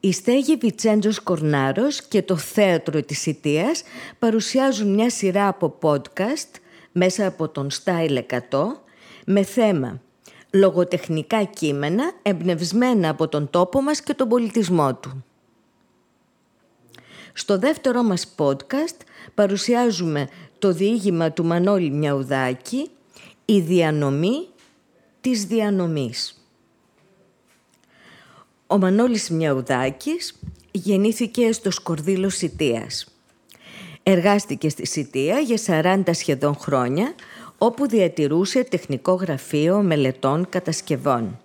Η στέγη Βιτσέντζος Κορνάρος και το Θέατρο της Ιτίας παρουσιάζουν μια σειρά από podcast μέσα από τον Style 100 με θέμα λογοτεχνικά κείμενα εμπνευσμένα από τον τόπο μας και τον πολιτισμό του. Στο δεύτερο μας podcast παρουσιάζουμε το διήγημα του Μανώλη Μιαουδάκη «Η διανομή της διανομής». Ο Μανώλης Μιαουδάκης γεννήθηκε στο Σκορδίλο Σιτίας. Εργάστηκε στη Σιτία για 40 σχεδόν χρόνια, όπου διατηρούσε τεχνικό γραφείο μελετών κατασκευών.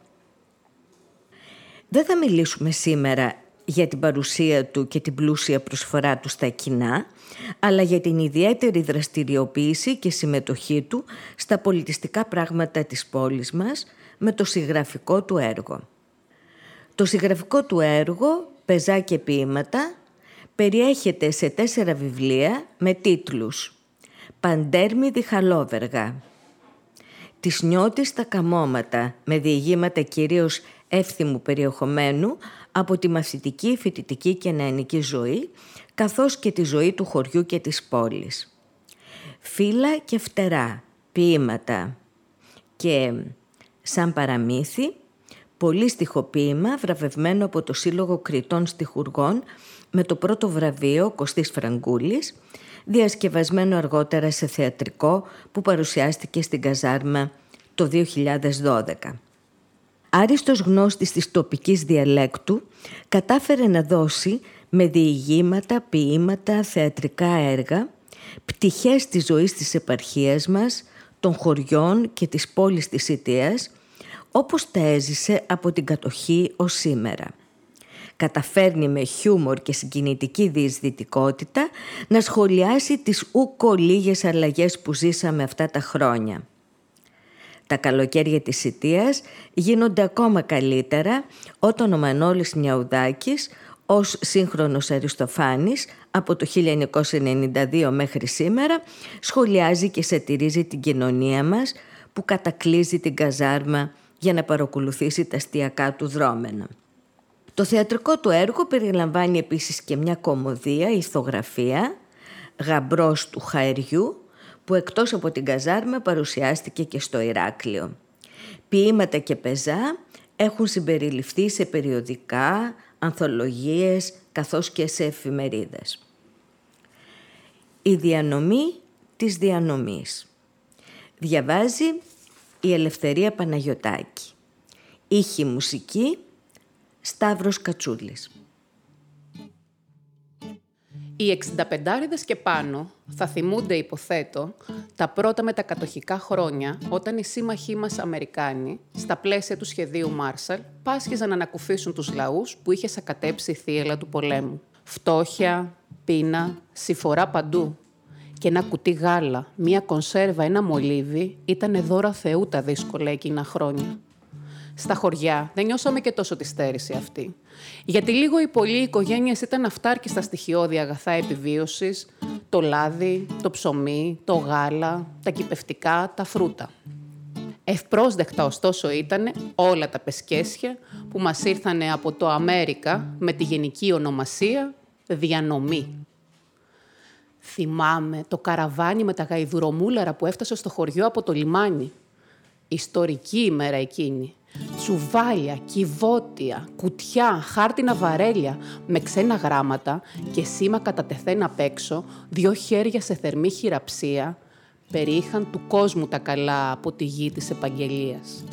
Δεν θα μιλήσουμε σήμερα για την παρουσία του και την πλούσια προσφορά του στα κοινά, αλλά για την ιδιαίτερη δραστηριοποίηση και συμμετοχή του στα πολιτιστικά πράγματα της πόλης μας με το συγγραφικό του έργο. Το συγγραφικό του έργο «Πεζά και ποίηματα» περιέχεται σε τέσσερα βιβλία με τίτλους «Παντέρμη διχαλόβεργα», «Της νιώτης στα καμώματα» με διηγήματα κυρίως εύθυμου περιεχομένου από τη μαθητική, φοιτητική και νεανική ζωή, καθώς και τη ζωή του χωριού και της πόλης. Φύλλα και φτερά, ποίηματα και σαν παραμύθι, πολύ στοιχοποίημα βραβευμένο από το Σύλλογο Κριτών Στιχουργών με το πρώτο βραβείο Κωστής Φραγκούλης, διασκευασμένο αργότερα σε θεατρικό που παρουσιάστηκε στην Καζάρμα το 2012. Άριστος γνώστης της τοπικής διαλέκτου κατάφερε να δώσει με διηγήματα, ποίηματα, θεατρικά έργα πτυχές της ζωής της επαρχίας μας, των χωριών και της πόλης της Ιτίας όπως τα έζησε από την κατοχή ως σήμερα. Καταφέρνει με χιούμορ και συγκινητική διεισδυτικότητα να σχολιάσει τις ούκο λίγες αλλαγές που ζήσαμε αυτά τα χρόνια. Τα καλοκαίρια της Ιτίας γίνονται ακόμα καλύτερα όταν ο Μανώλης Μιαουδάκης ως σύγχρονος Αριστοφάνης από το 1992 μέχρι σήμερα σχολιάζει και σατυρίζει την κοινωνία μας που κατακλείζει την καζάρμα για να παρακολουθήσει τα αστιακά του δρόμενα. Το θεατρικό του έργο περιλαμβάνει επίσης και μια κομμωδία, ηθογραφία, γαμπρός του Χαεριού, που εκτός από την Καζάρμα παρουσιάστηκε και στο Ηράκλειο. Ποίηματα και πεζά έχουν συμπεριληφθεί σε περιοδικά, ανθολογίες καθώς και σε εφημερίδες. Η διανομή της διανομής. Διαβάζει η Ελευθερία Παναγιωτάκη. Ήχη μουσική Σταύρος Κατσούλης. Οι 65 και πάνω θα θυμούνται, υποθέτω, τα πρώτα μετακατοχικά χρόνια όταν οι σύμμαχοί μας Αμερικάνοι, στα πλαίσια του σχεδίου Μάρσαλ, πάσχιζαν να ανακουφίσουν τους λαούς που είχε σακατέψει η θύελα του πολέμου. Φτώχεια, πείνα, συφορά παντού. Και ένα κουτί γάλα, μία κονσέρβα, ένα μολύβι ήταν δώρα Θεού τα δύσκολα εκείνα χρόνια στα χωριά δεν νιώσαμε και τόσο τη στέρηση αυτή. Γιατί λίγο ή πολύ οι οικογένειες ήταν αυτάρκιστα στοιχειώδη αγαθά επιβίωσης, το λάδι, το ψωμί, το γάλα, τα κυπευτικά, τα φρούτα. Ευπρόσδεκτα ωστόσο ήταν όλα τα πεσκέσια που μας ήρθανε από το Αμέρικα με τη γενική ονομασία διανομή. Θυμάμαι το καραβάνι με τα γαϊδουρομούλαρα που έφτασε στο χωριό από το λιμάνι. Ιστορική ημέρα εκείνη τσουβάλια, κυβότια, κουτιά, χάρτινα βαρέλια με ξένα γράμματα και σήμα κατά τεθέν απ' έξω, δυο χέρια σε θερμή χειραψία, περίχαν του κόσμου τα καλά από τη γη της επαγγελίας.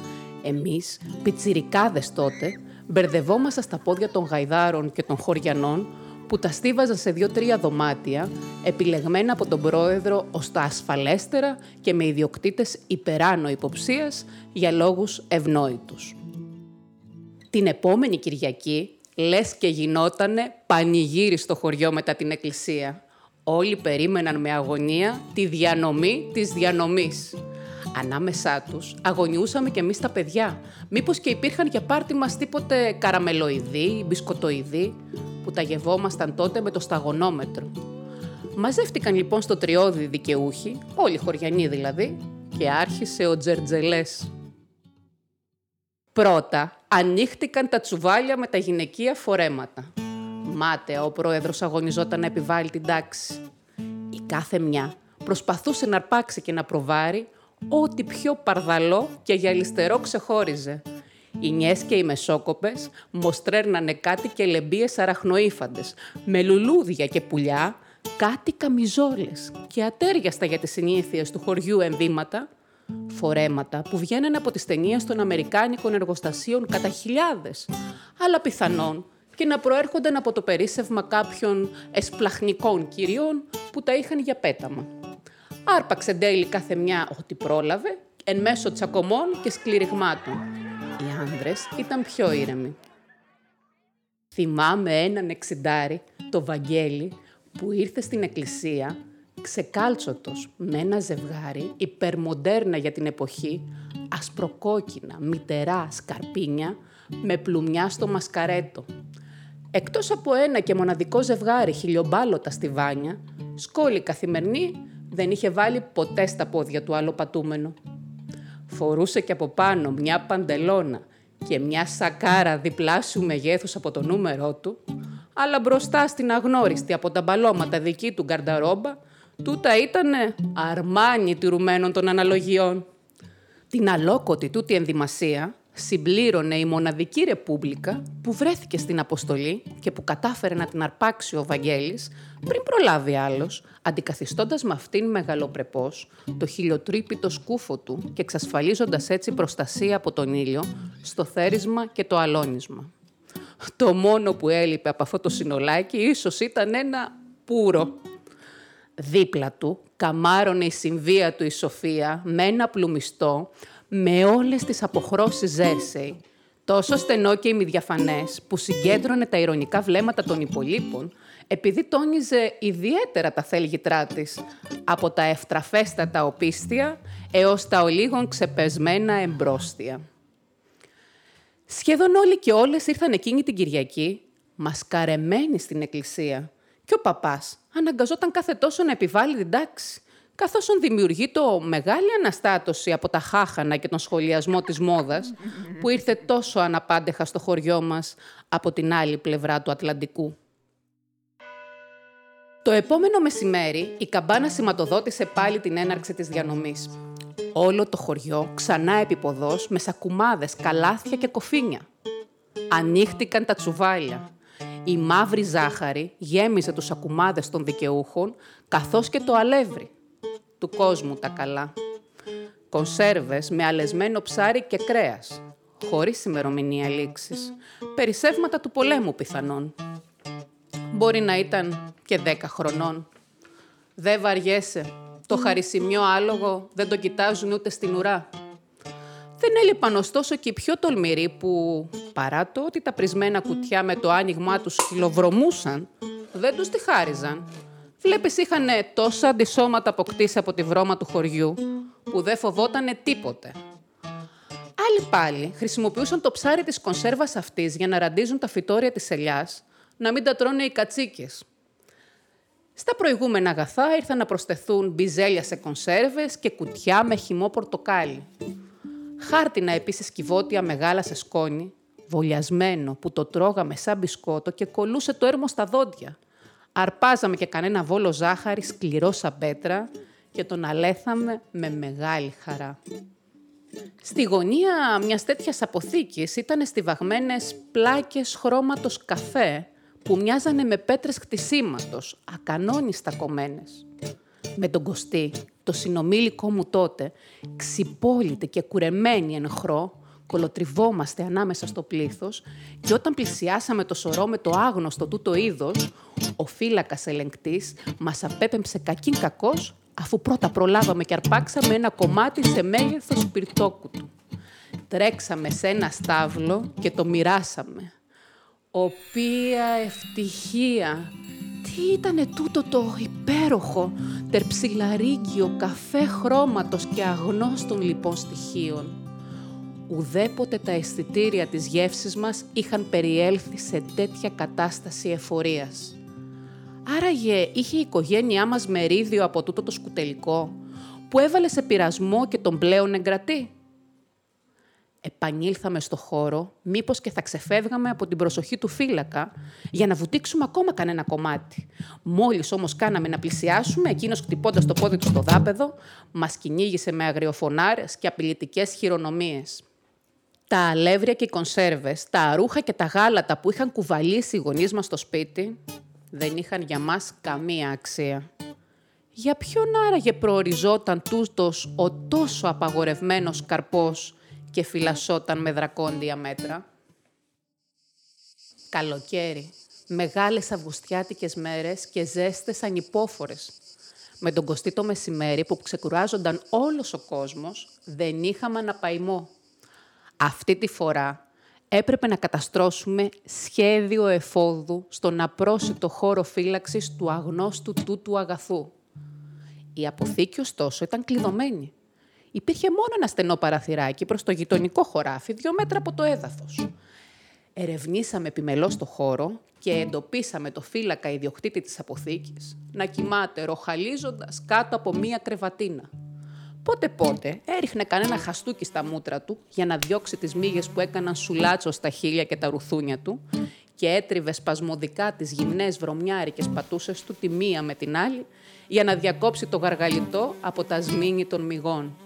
Εμείς, πιτσιρικάδες τότε, μπερδευόμαστε στα πόδια των γαϊδάρων και των χωριανών που τα στίβαζαν σε δύο-τρία δωμάτια, επιλεγμένα από τον πρόεδρο ως τα ασφαλέστερα και με ιδιοκτήτες υπεράνω υποψίας για λόγους ευνόητους. Την επόμενη Κυριακή, λες και γινότανε πανηγύρι στο χωριό μετά την εκκλησία. Όλοι περίμεναν με αγωνία τη διανομή της διανομής. Ανάμεσά τους αγωνιούσαμε κι εμείς τα παιδιά. Μήπως και υπήρχαν για πάρτι μας τίποτε καραμελοειδή, μπισκοτοειδή που τα γευόμασταν τότε με το σταγονόμετρο. Μαζεύτηκαν λοιπόν στο τριώδη δικαιούχοι, όλοι χωριανοί δηλαδή, και άρχισε ο Τζερτζελές. Πρώτα, ανοίχτηκαν τα τσουβάλια με τα γυναικεία φορέματα. Μάταια ο πρόεδρος αγωνιζόταν να επιβάλλει την τάξη. Η κάθε μια προσπαθούσε να αρπάξει και να προβάρει ό,τι πιο παρδαλό και γυαλιστερό ξεχώριζε. Οι νιές και οι μεσόκοπες μοστρέρνανε κάτι και λεμπίες αραχνοήφαντες, με λουλούδια και πουλιά, κάτι καμιζόλες και ατέριαστα για τις συνήθειες του χωριού ενδύματα, φορέματα που βγαίνουν από τις ταινίες των Αμερικάνικων εργοστασίων κατά χιλιάδες, αλλά πιθανόν και να προέρχονταν από το περίσσευμα κάποιων εσπλαχνικών κυριών που τα είχαν για πέταμα. Άρπαξε τέλει κάθε μια ό,τι πρόλαβε, εν μέσω τσακωμών και σκληριγμάτων. Οι άνδρες ήταν πιο ήρεμοι. Θυμάμαι έναν εξιντάρι, το Βαγγέλη, που ήρθε στην εκκλησία ξεκάλτσοτος με ένα ζευγάρι υπερμοντέρνα για την εποχή, ασπροκόκκινα, μητερά, σκαρπίνια, με πλουμιά στο μασκαρέτο. Εκτός από ένα και μοναδικό ζευγάρι χιλιομπάλωτα στη βάνια, σκόλη καθημερινή δεν είχε βάλει ποτέ στα πόδια του άλλο πατούμενο. Φορούσε και από πάνω μια παντελώνα και μια σακάρα διπλάσιου μεγέθους από το νούμερό του, αλλά μπροστά στην αγνώριστη από τα μπαλώματα δική του γκαρνταρόμπα, τούτα ήτανε αρμάνι τηρουμένων των αναλογιών. Την αλόκοτη τούτη ενδυμασία συμπλήρωνε η μοναδική ρεπούμπλικα που βρέθηκε στην αποστολή και που κατάφερε να την αρπάξει ο Βαγγέλης πριν προλάβει άλλος, αντικαθιστώντας με αυτήν μεγαλοπρεπώς το χιλιοτρύπητο σκούφο του και εξασφαλίζοντας έτσι προστασία από τον ήλιο στο θέρισμα και το αλώνισμα. Το μόνο που έλειπε από αυτό το συνολάκι ίσως ήταν ένα πουρο. Δίπλα του καμάρωνε η συμβία του η Σοφία με ένα πλουμιστό με όλες τις αποχρώσεις Ζέρσεϊ, τόσο στενό και ημιδιαφανές, που συγκέντρωνε τα ηρωνικά βλέμματα των υπολείπων, επειδή τόνιζε ιδιαίτερα τα θέλγητρά της, από τα ευτραφέστατα οπίστια έως τα ολίγων ξεπεσμένα εμπρόστια. Σχεδόν όλοι και όλες ήρθαν εκείνη την Κυριακή, μασκαρεμένοι στην εκκλησία, και ο παπάς αναγκαζόταν κάθε τόσο να επιβάλλει την τάξη, καθώς δημιουργεί το μεγάλη αναστάτωση από τα χάχανα και τον σχολιασμό της μόδας, που ήρθε τόσο αναπάντεχα στο χωριό μας από την άλλη πλευρά του Ατλαντικού. Το επόμενο μεσημέρι, η καμπάνα σηματοδότησε πάλι την έναρξη της διανομής. Όλο το χωριό ξανά επιποδός με σακουμάδες, καλάθια και κοφίνια. Ανοίχτηκαν τα τσουβάλια. Η μαύρη ζάχαρη γέμιζε τους σακουμάδες των δικαιούχων, καθώς και το αλεύρι του κόσμου τα καλά. Κονσέρβες με αλεσμένο ψάρι και κρέας, χωρίς ημερομηνία λήξης. Περισσεύματα του πολέμου πιθανόν. Μπορεί να ήταν και δέκα χρονών. Δεν βαριέσαι. Το χαρισιμιό άλογο δεν το κοιτάζουν ούτε στην ουρά. Δεν έλειπαν ωστόσο και οι πιο τολμηροί που, παρά το ότι τα πρισμένα κουτιά με το άνοιγμά τους χιλοβρωμούσαν, δεν τους τη χάριζαν Βλέπεις είχαν τόσα αντισώματα αποκτήσει από τη βρώμα του χωριού που δεν φοβότανε τίποτε. Άλλοι πάλι χρησιμοποιούσαν το ψάρι της κονσέρβας αυτής για να ραντίζουν τα φυτόρια της ελιάς, να μην τα τρώνε οι κατσίκες. Στα προηγούμενα αγαθά ήρθαν να προσθεθούν μπιζέλια σε κονσέρβες και κουτιά με χυμό πορτοκάλι. Χάρτινα επίσης κυβότια μεγάλα σε σκόνη, βολιασμένο που το τρώγαμε σαν μπισκότο και κολούσε το έρμο στα δόντια – αρπάζαμε και κανένα βόλο ζάχαρη σκληρό σαν πέτρα και τον αλέθαμε με μεγάλη χαρά. Στη γωνία μιας τέτοιας αποθήκης ήταν στιβαγμένες πλάκες χρώματος καφέ που μοιάζανε με πέτρες χτισήματος, ακανόνιστα κομμένες. Με τον Κωστή, το συνομήλικο μου τότε, ξυπόλυτε και κουρεμένη εν χρό, κολοτριβόμαστε ανάμεσα στο πλήθος και όταν πλησιάσαμε το σωρό με το άγνωστο τούτο είδος, ο φύλακας ελεγκτής μας απέπεμψε κακήν κακός, αφού πρώτα προλάβαμε και αρπάξαμε ένα κομμάτι σε μέγεθος πυρτόκουτου. Τρέξαμε σε ένα στάβλο και το μοιράσαμε. Οποία ευτυχία! Τι ήτανε τούτο το υπέροχο, τερψιλαρίγκιο καφέ χρώματος και αγνώστων λοιπόν στοιχείων ουδέποτε τα αισθητήρια της γεύσης μας είχαν περιέλθει σε τέτοια κατάσταση εφορίας. Άραγε είχε η οικογένειά μας μερίδιο από τούτο το σκουτελικό που έβαλε σε πειρασμό και τον πλέον εγκρατή. Επανήλθαμε στο χώρο, μήπως και θα ξεφεύγαμε από την προσοχή του φύλακα για να βουτήξουμε ακόμα κανένα κομμάτι. Μόλις όμως κάναμε να πλησιάσουμε, εκείνος χτυπώντας το πόδι του στο δάπεδο, μας κυνήγησε με αγριοφωνάρες και απειλητικές χειρονομίες. Τα αλεύρια και οι κονσέρβες, τα ρούχα και τα γάλατα που είχαν κουβαλήσει οι γονείς μας στο σπίτι, δεν είχαν για μας καμία αξία. Για ποιον άραγε προοριζόταν τούτος ο τόσο απαγορευμένος καρπός και φυλασσόταν με δρακόντια μέτρα; Καλοκαίρι, μεγάλες αυγουστιάτικες μέρες και ζέστες ανυπόφορες. Με τον κοστί το μεσημέρι που ξεκουράζονταν όλος ο κόσμος, δεν είχαμε αναπαϊμό. Αυτή τη φορά έπρεπε να καταστρώσουμε σχέδιο εφόδου στον απρόσιτο χώρο φύλαξης του αγνώστου τούτου αγαθού. Η αποθήκη, ωστόσο, ήταν κλειδωμένη. Υπήρχε μόνο ένα στενό παραθυράκι προς το γειτονικό χωράφι, δύο μέτρα από το έδαφος. Ερευνήσαμε επιμελώς το χώρο και εντοπίσαμε το φύλακα ιδιοκτήτη της αποθήκης να κοιμάται ροχαλίζοντας κάτω από μία κρεβατίνα. Πότε-πότε έριχνε κανένα χαστούκι στα μούτρα του για να διώξει τις μύγες που έκαναν σουλάτσο στα χείλια και τα ρουθούνια του και έτριβε σπασμωδικά τις γυμνές βρωμιάρικες πατούσες του τη μία με την άλλη για να διακόψει το γαργαλιτό από τα σμήνη των μυγών.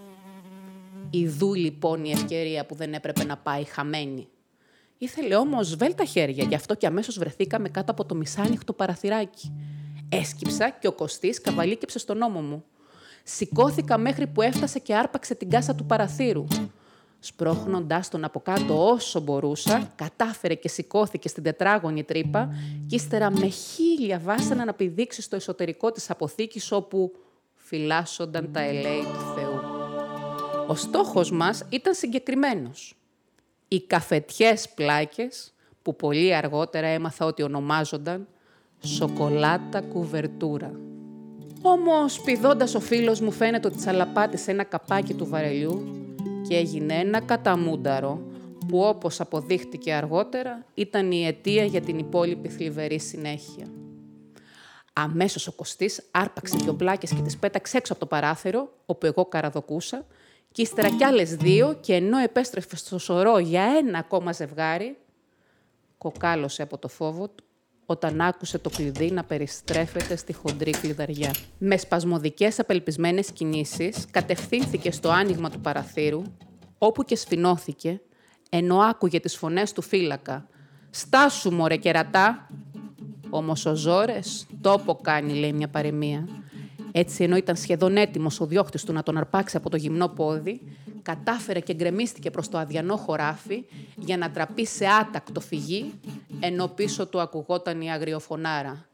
Ιδού λοιπόν η ευκαιρία που δεν έπρεπε να πάει χαμένη. Ήθελε όμως βέλτα χέρια, γι' αυτό και αμέσως βρεθήκαμε κάτω από το μισάνυχτο παραθυράκι. Έσκυψα και ο Κωστής καβαλίκεψε στον ώμο μου. Σηκώθηκα μέχρι που έφτασε και άρπαξε την κάσα του παραθύρου. Σπρώχνοντάς τον από κάτω όσο μπορούσα, κατάφερε και σηκώθηκε στην τετράγωνη τρύπα και ύστερα με χίλια βάσανα να πηδήξει στο εσωτερικό της αποθήκης όπου φυλάσσονταν τα ελέη του Θεού. Ο στόχος μας ήταν συγκεκριμένος. Οι καφετιές πλάκες, που πολύ αργότερα έμαθα ότι ονομάζονταν σοκολάτα κουβερτούρα. Όμως, πηδώντας ο φίλος μου φαίνεται ότι τσαλαπάτησε ένα καπάκι του βαρελιού και έγινε ένα καταμούνταρο που όπως αποδείχτηκε αργότερα ήταν η αιτία για την υπόλοιπη θλιβερή συνέχεια. Αμέσως ο Κωστής άρπαξε δυο πλάκες και τις πέταξε έξω από το παράθυρο, όπου εγώ καραδοκούσα, και ύστερα κι άλλες δύο και ενώ επέστρεφε στο σωρό για ένα ακόμα ζευγάρι, κοκάλωσε από το φόβο του όταν άκουσε το κλειδί να περιστρέφεται στη χοντρή κλειδαριά. Με σπασμωδικές απελπισμένες κινήσεις κατευθύνθηκε στο άνοιγμα του παραθύρου, όπου και σφινώθηκε, ενώ άκουγε τις φωνές του φύλακα. «Στάσου, μωρέ κερατά!» Όμως ο Ζόρες τόπο κάνει, λέει μια παρεμία. Έτσι, ενώ ήταν σχεδόν έτοιμος ο διώχτη του να τον αρπάξει από το γυμνό πόδι, κατάφερε και γκρεμίστηκε προς το αδιανό χωράφι για να τραπεί σε άτακτο φυγή, ενώ πίσω του ακουγόταν η αγριοφωνάρα.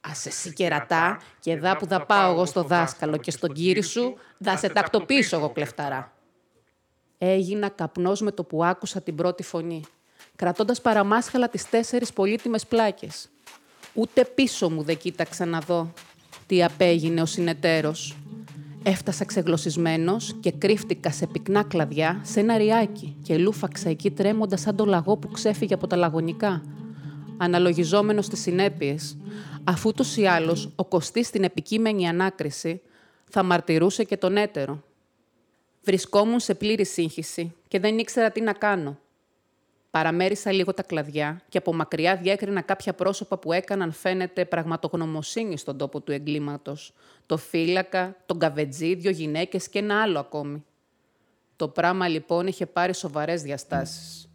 Α εσύ κερατά, και δά που θα πάω εγώ στο δάσκαλο και στον κύρι σου, θα σε τακτοποιήσω εγώ κλεφταρά. Έγινα καπνός με το που άκουσα την πρώτη φωνή, κρατώντας παραμάσχαλα τις τέσσερις πολύτιμες πλάκες. Ούτε πίσω μου δεν κοίταξα να δω τι απέγινε ο συνεταίρος. Έφτασα ξεγλωσσισμένος και κρύφτηκα σε πυκνά κλαδιά σε ένα ριάκι και λούφαξα εκεί τρέμοντας σαν το λαγό που ξέφυγε από τα λαγωνικά. Αναλογιζόμενος στις συνέπειες, αφού τους ή άλλως ο Κωστής στην επικείμενη ανάκριση θα μαρτυρούσε και τον έτερο. Βρισκόμουν σε πλήρη σύγχυση και δεν ήξερα τι να κάνω. Παραμέρισα λίγο τα κλαδιά και από μακριά διέκρινα κάποια πρόσωπα που έκαναν φαίνεται πραγματογνωμοσύνη στον τόπο του εγκλήματος. Το φύλακα, τον καβετζή, δύο γυναίκες και ένα άλλο ακόμη. Το πράμα λοιπόν είχε πάρει σοβαρές διαστάσεις.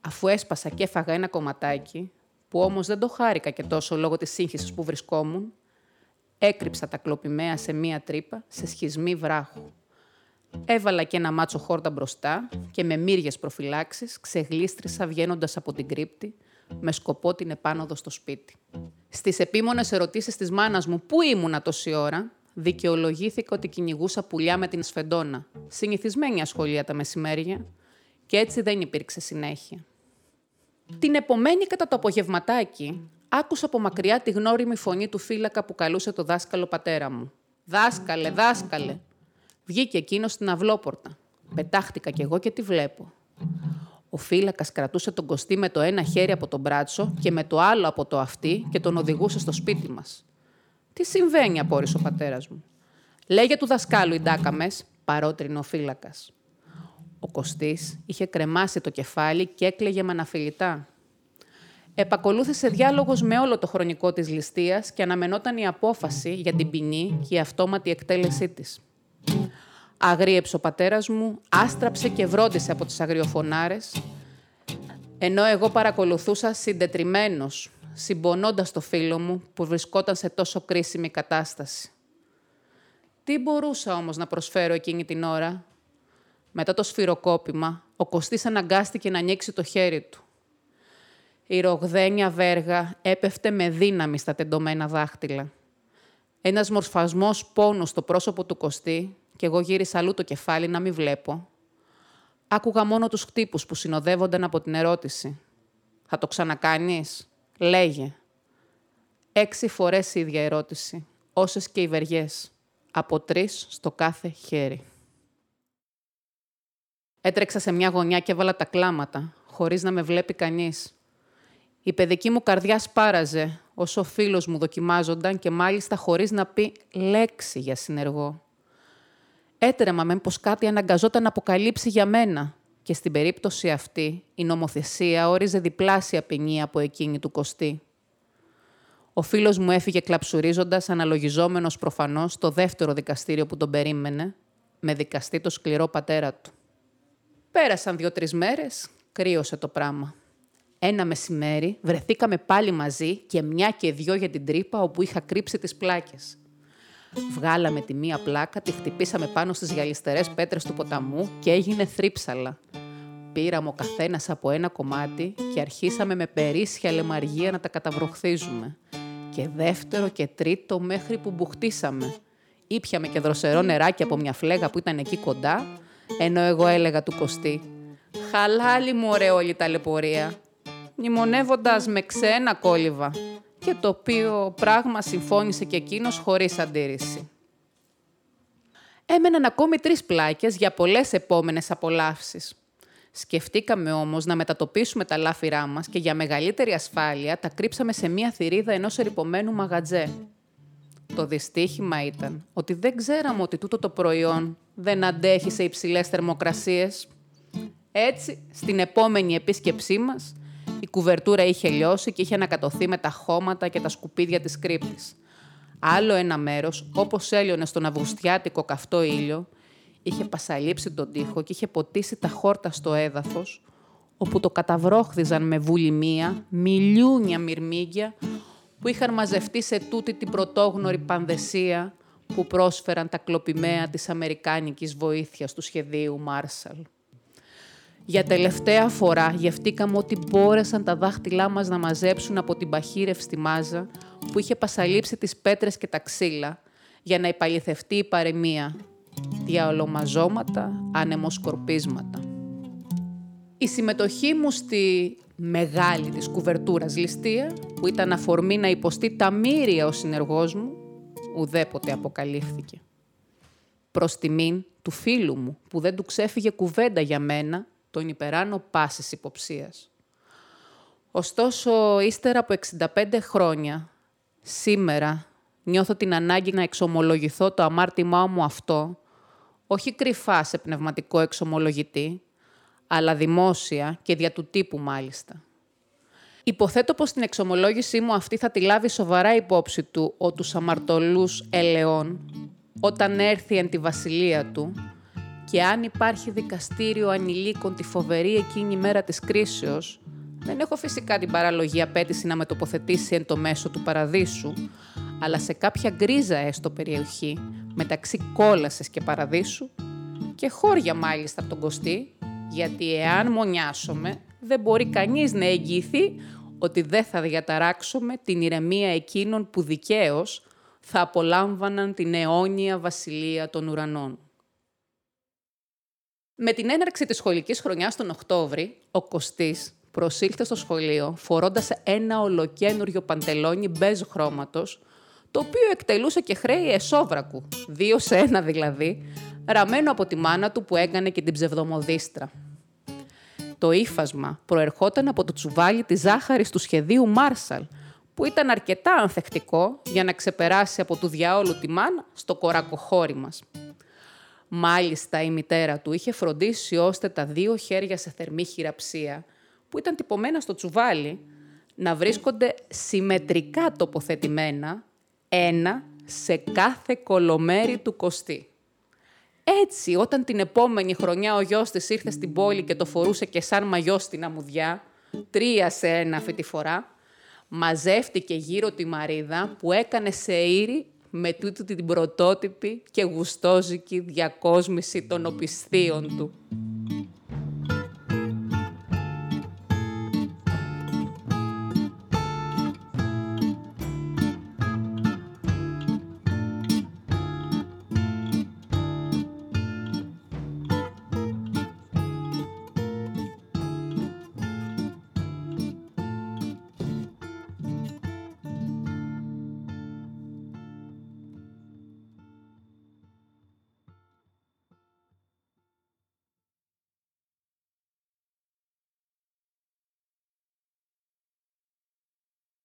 Αφού έσπασα και έφαγα ένα κομματάκι, που όμως δεν το χάρηκα και τόσο λόγω της σύγχυσης που βρισκόμουν, έκρυψα τα κλοπημαία σε μία τρύπα, σε σχισμή βράχου. Έβαλα και ένα μάτσο χόρτα μπροστά και με μύριες προφυλάξεις ξεγλίστρισα βγαίνοντας από την κρύπτη με σκοπό την επάνωδο στο σπίτι. Στις επίμονες ερωτήσεις της μάνας μου «Πού ήμουνα τόση ώρα» δικαιολογήθηκα ότι κυνηγούσα πουλιά με την σφεντόνα. Συνηθισμένη ασχολία τα μεσημέρια και έτσι δεν υπήρξε συνέχεια. Την επομένη κατά το απογευματάκι άκουσα από μακριά τη γνώριμη φωνή του φύλακα που καλούσε το δάσκαλο πατέρα μου. «Δάσκαλε, δάσκαλε, Βγήκε εκείνος στην αυλόπορτα. Πετάχτηκα κι εγώ και τη βλέπω. Ο φύλακας κρατούσε τον κοστί με το ένα χέρι από τον μπράτσο και με το άλλο από το αυτί και τον οδηγούσε στο σπίτι μας. Τι συμβαίνει, απόρρισε ο πατέρας μου. Λέγε του δασκάλου οι ντάκαμε, παρότρινε ο φύλακας. Ο Κωστής είχε κρεμάσει το κεφάλι και έκλαιγε με αναφιλητά. Επακολούθησε διάλογος με όλο το χρονικό της ληστείας και αναμενόταν η απόφαση για την ποινή και η αυτόματη εκτέλεσή της. Αγρίεψε ο πατέρας μου, άστραψε και βρόντισε από τις αγριοφωνάρες, ενώ εγώ παρακολουθούσα συντετριμένος, συμπονώντας το φίλο μου που βρισκόταν σε τόσο κρίσιμη κατάσταση. Τι μπορούσα όμως να προσφέρω εκείνη την ώρα; Μετά το σφυροκόπημα, ο Κωστής αναγκάστηκε να ανοίξει το χέρι του. Η ρογδένια βέργα έπεφτε με δύναμη στα τεντωμένα δάχτυλα. Ένας μορφασμός πόνος στο πρόσωπο του Κωστή και εγώ γύρισα αλλού το κεφάλι να μην βλέπω. Άκουγα μόνο τους χτύπους που συνοδεύονταν από την ερώτηση. «Θα το ξανακάνεις» Λέγε. Έξι φορές η ίδια ερώτηση, όσες και οι βεριές, από τρεις στο κάθε χέρι. Έτρεξα σε μια γωνιά και έβαλα τα κλάματα, χωρίς να με βλέπει κανείς. Η παιδική μου καρδιά σπάραζε, όσο ο φίλος μου δοκιμάζονταν και μάλιστα χωρίς να πει λέξη για συνεργό. Έτρεμα με πως κάτι αναγκαζόταν να αποκαλύψει για μένα και στην περίπτωση αυτή η νομοθεσία όριζε διπλάσια ποινή από εκείνη του Κωστή. Ο φίλος μου έφυγε κλαψουρίζοντας, αναλογιζόμενος προφανώς το δεύτερο δικαστήριο που τον περίμενε, με δικαστή το σκληρό πατέρα του. Πέρασαν δύο-τρεις μέρες, κρύωσε το πράγμα. Ένα μεσημέρι βρεθήκαμε πάλι μαζί και μια και δυο για την τρύπα όπου είχα κρύψει τις πλάκες. Βγάλαμε τη μία πλάκα, τη χτυπήσαμε πάνω στις γυαλιστερές πέτρες του ποταμού και έγινε θρύψαλα. Πήραμε ο καθένας από ένα κομμάτι και αρχίσαμε με περίσσια λεμαργία να τα καταβροχθίζουμε. Και δεύτερο και τρίτο μέχρι που μπουχτίσαμε. Ήπιαμε και δροσερό νεράκι από μια φλέγα που ήταν εκεί κοντά, ενώ εγώ έλεγα του Κωστή «Χαλάλι μου ωραία όλη τα λεπορία», μνημονεύοντας με ξένα κόλληβα και το οποίο πράγμα συμφώνησε και εκείνος χωρίς αντίρρηση. Έμεναν ακόμη τρεις πλάκες για πολλές επόμενες απολαύσεις. Σκεφτήκαμε όμως να μετατοπίσουμε τα λάφυρά μας και για μεγαλύτερη ασφάλεια τα κρύψαμε σε μία θηρίδα ενός ερυπωμένου μαγατζέ. Το δυστύχημα ήταν ότι δεν ξέραμε ότι τούτο το προϊόν δεν αντέχει σε υψηλές θερμοκρασίες. Έτσι, στην επόμενη επίσκεψή μας, η κουβερτούρα είχε λιώσει και είχε ανακατωθεί με τα χώματα και τα σκουπίδια της κρύπτης. Άλλο ένα μέρος, όπως έλειωνε στον αυγουστιάτικο καυτό ήλιο, είχε πασαλείψει τον τοίχο και είχε ποτίσει τα χόρτα στο έδαφος, όπου το καταβρόχθιζαν με βουλημία μιλιούνια μυρμήγκια που είχαν μαζευτεί σε τούτη την πρωτόγνωρη πανδεσία που πρόσφεραν τα κλοπημαία της Αμερικάνικης βοήθειας του σχεδίου Μάρσαλ. Για τελευταία φορά γευτήκαμε ότι μπόρεσαν τα δάχτυλά μας να μαζέψουν από την παχύρευστη μάζα που είχε πασαλείψει τις πέτρες και τα ξύλα για να υπαλληθευτεί η παρεμία. Διαολομαζώματα, ανεμοσκορπίσματα. Η συμμετοχή μου στη μεγάλη της κουβερτούρας ληστεία, που ήταν αφορμή να υποστεί τα μύρια ο συνεργός μου, ουδέποτε αποκαλύφθηκε. Προς τιμήν του φίλου μου, που δεν του ξέφυγε κουβέντα για μένα τον υπεράνω πάσης υποψίας. Ωστόσο, ύστερα από 65 χρόνια, σήμερα νιώθω την ανάγκη να εξομολογηθώ το αμάρτημά μου αυτό, όχι κρυφά σε πνευματικό εξομολογητή, αλλά δημόσια και δια του τύπου μάλιστα. Υποθέτω πως την εξομολόγησή μου αυτή θα τη λάβει σοβαρά υπόψη του ο τους αμαρτωλούς ελαιών, όταν έρθει εν τη βασιλεία του και αν υπάρχει δικαστήριο ανηλίκων τη φοβερή εκείνη μέρα της κρίσεως, δεν έχω φυσικά την παραλογή απέτηση να με τοποθετήσει εν το μέσο του παραδείσου, αλλά σε κάποια γκρίζα έστω περιοχή, μεταξύ κόλασες και παραδείσου, και χώρια μάλιστα από τον Κωστή, γιατί εάν μονιάσουμε, δεν μπορεί κανείς να εγγυηθεί ότι δεν θα διαταράξουμε την ηρεμία εκείνων που δικαίως θα απολάμβαναν την αιώνια βασιλεία των ουρανών. Με την έναρξη της σχολικής χρονιάς τον Οκτώβρη, ο Κωστής προσήλθε στο σχολείο φορώντας ένα ολοκένουργιο παντελόνι μπέζ χρώματος, το οποίο εκτελούσε και χρέη εσόβρακου, δύο σε ένα δηλαδή, ραμμένο από τη μάνα του που έκανε και την ψευδομοδίστρα. Το ύφασμα προερχόταν από το τσουβάλι της ζάχαρης του σχεδίου Μάρσαλ, που ήταν αρκετά ανθεκτικό για να ξεπεράσει από του διαόλου τη μάνα στο κορακοχώρι μας. Μάλιστα η μητέρα του είχε φροντίσει ώστε τα δύο χέρια σε θερμή χειραψία, που ήταν τυπωμένα στο τσουβάλι, να βρίσκονται συμμετρικά τοποθετημένα, ένα σε κάθε κολομέρι του κοστί. Έτσι, όταν την επόμενη χρονιά ο γιος της ήρθε στην πόλη και το φορούσε και σαν μαγιό στην αμμουδιά, τρία σε ένα αυτή τη φορά, μαζεύτηκε γύρω τη Μαρίδα που έκανε σε ήρη με τούτη την πρωτότυπη και γουστόζικη διακόσμηση των οπισθίων του.